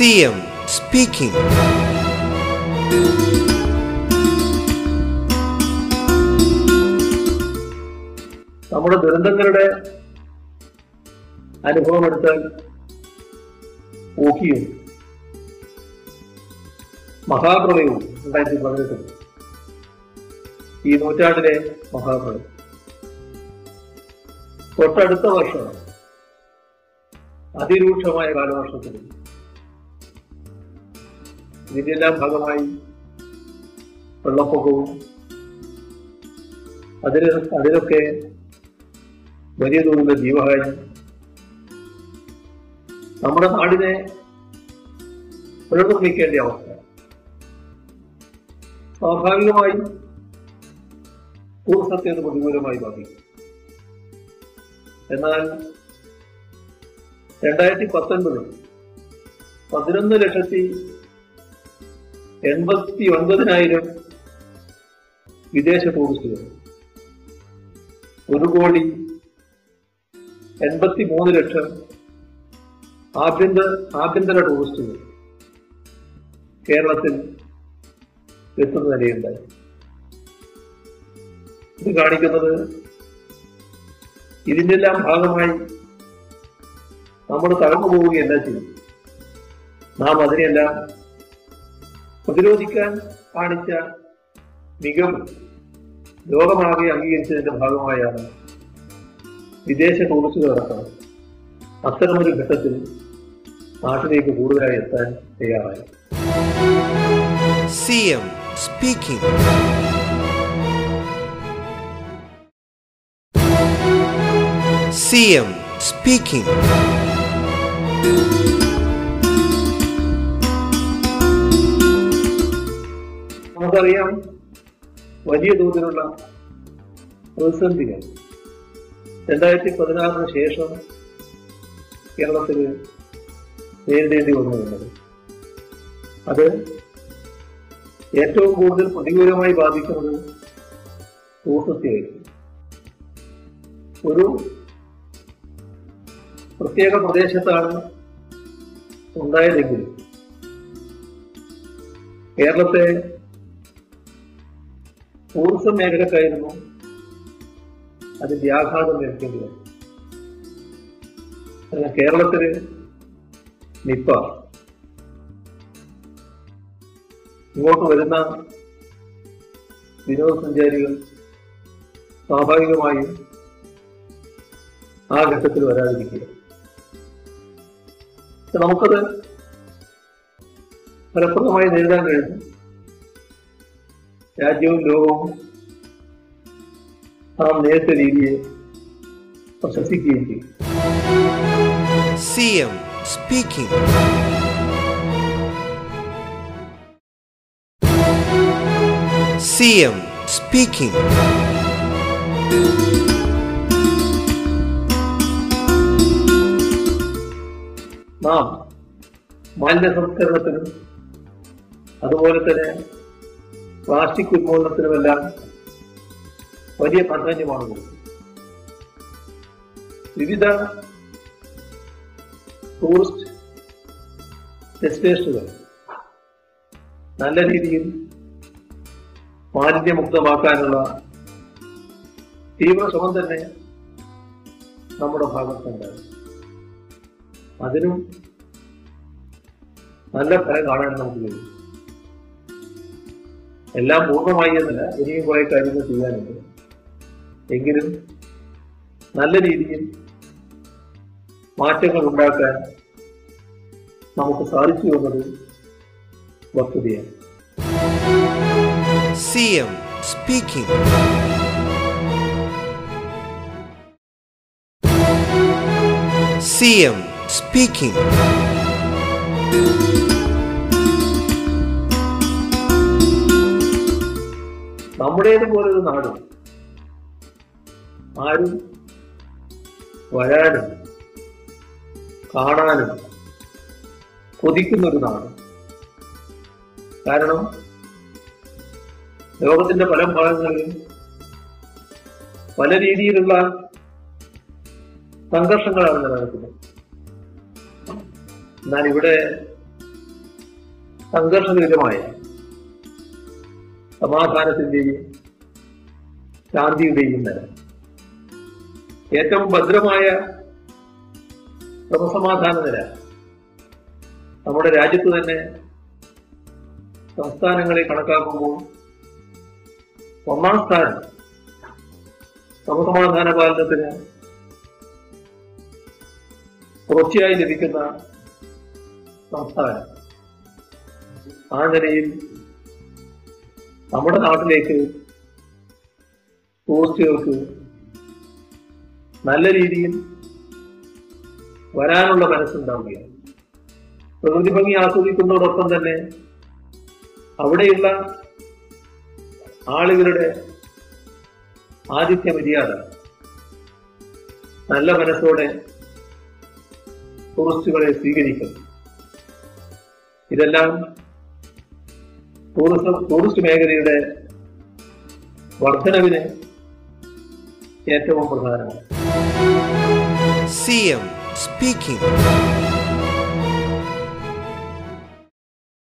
CM speaking നമ്മുടെ ദുരന്തങ്ങളുടെ അനുഭവം എടുത്താൽ ഊഹിയും. മഹാപ്രളയവും രണ്ടായിരത്തി പതിനെട്ടും. ഈ നൂറ്റാണ്ടിലെ മഹാപ്രളയം. തൊട്ടടുത്ത വർഷം അതിരൂക്ഷമായ കാലവർഷത്തിൽ ഇതിന്റെല്ലാം ഭാഗമായി വെള്ളപ്പൊക്കവും അതിന് അതിലൊക്കെ വലിയ തോതിലുള്ള ജീവഹാനി നമ്മുടെ നാടിനെ പുനർനിർമ്മിക്കേണ്ട അവസ്ഥ. സ്വാഭാവികമായി ടൂറിസത്തെ പ്രതികൂലമായി ബാധിക്കും. എന്നാൽ രണ്ടായിരത്തി പത്തൊൻപതിൽ പതിനൊന്ന് ലക്ഷത്തി എൺപത്തി ഒൻപതിനായിരം വിദേശ ടൂറിസ്റ്റുകൾ ഒരു കോടി എൺപത്തി മൂന്ന് ലക്ഷം ആഭ്യന്തര ആഭ്യന്തര ടൂറിസ്റ്റുകൾ കേരളത്തിൽ എത്തുന്ന നിലയുണ്ടായി. ഇത് കാണിക്കുന്നത് ഇതിന്റെല്ലാം ഭാഗമായി നമ്മൾ തകർന്നു പോവുകയല്ല ചെയ്യും നാം അതിനെല്ലാം പ്രതിരോധിക്കാൻ കാണിച്ച മികവ് ലോകമാകെ അംഗീകരിച്ചതിന്റെ ഭാഗമായാണ് വിദേശ ടൂറിസ്റ്റുകൾ അടക്കം അത്തരമൊരു ഘട്ടത്തിൽ നാട്ടിലേക്ക് കൂടുതലായി എത്താൻ തയ്യാറായി CM സ്പീക്കിംഗ് CM speaking. നമുക്കറിയാം വലിയ തോതിലുള്ള പ്രതിസന്ധികൾ. രണ്ടായിരത്തി പതിനാറിന് ശേഷം കേരളത്തിൽ നേരിടേണ്ടി വന്നിട്ടുണ്ട് അത് ഏറ്റവും കൂടുതൽ പ്രതികൂലമായി ബാധിക്കുന്നത് ടൂറിസത്തെയായിരുന്നു ഒരു പ്രത്യേക പ്രദേശത്താണ് ഉണ്ടായതെങ്കിലും കേരളത്തെ ടൂറിസം മേഖലക്കായിരുന്നു അത് വ്യാഘാതം നേരിടേണ്ടി വന്നു. കേരളത്തിൽ നിപ്പ. ഇങ്ങോട്ട് വരുന്ന വിനോദസഞ്ചാരികൾ സ്വാഭാവികമായും ആ ഘട്ടത്തിൽ വരാതിരിക്കുക നമുക്കത് ഫലപ്രദമായി നേരിടാൻ കഴിഞ്ഞു രാജ്യവും ലോകവും നാം നേരിട്ട രീതിയെ പ്രശംസിക്കുകയും ചെയ്യും CM speaking. CM speaking. നാം മാലിന്യ സംസ്കരണത്തിനും അതുപോലെ തന്നെ പ്ലാസ്റ്റിക് ഉന്മൂലനത്തിനുമെല്ലാം വലിയ പ്രാധാന്യമാണ് വിവിധ ടൂറിസ്റ്റ് ഡെസ്റ്റിനേഷനുകൾ നല്ല രീതിയിൽ മാലിന്യമുക്തമാക്കാനുള്ള തീവ്ര ശ്രമം തന്നെ നമ്മുടെ ഭാഗത്തുണ്ട്. അതിനും നല്ല ഫലം കാണാൻ നമുക്ക് കഴിയും. എല്ലാം പൂർണമായി എന്നല്ല ഇനിയും കുറെ കാര്യങ്ങൾ ചെയ്യാനുണ്ട്. എങ്കിലും നല്ല രീതിയിൽ മാറ്റങ്ങൾ ഉണ്ടാക്കാൻ നമുക്ക് സാധിച്ചു എന്നത് വസ്തുതയാണ്. CM speaking. CM speaking. നമ്മുടേത് പോലൊരു നാട്. ആരും വരാനും കാണാനും കൊതിക്കുന്ന ഒരു നാട്. കാരണം ലോകത്തിന്റെ പല ഭാഗങ്ങളിലും പല രീതിയിലുള്ള സംഘർഷങ്ങളാണ് നിലനിൽക്കുന്നത്. എന്നാൽ ഇവിടെ സംഘർഷരഹിതമായ സമാധാനത്തിന്റെയും ശാന്തിയുടെയും നില ഏറ്റവും ഭദ്രമായ ക്രമസമാധാന നില നമ്മുടെ രാജ്യത്ത് തന്നെ സംസ്ഥാനങ്ങളെ കണക്കാക്കുമ്പോൾ ഒന്നാം സ്ഥാനം ക്രമസമാധാന പാലനത്തിന് തുടർച്ചയായി ലഭിക്കുന്ന സംസ്ഥാനം. ആ നിലയിൽ നമ്മുടെ നാട്ടിലേക്ക് ടൂറിസ്റ്റുകൾക്ക് നല്ല രീതിയിൽ വരാനുള്ള മനസ്സുണ്ടാവുകയാണ് പ്രകൃതി ഭംഗി ആസ്വദിക്കുന്നതോടൊപ്പം തന്നെ അവിടെയുള്ള ആളുകളുടെ ആദിത്യ മര്യാദ നല്ല മനസ്സോടെ ടൂറിസ്റ്റുകളെ സ്വീകരിക്കും. ഇതെല്ലാം ടൂറിസം ടൂറിസ്റ്റ് മേഖലയുടെ വർധനവിന് ഏറ്റവും പ്രധാനമാണ് എം speaking.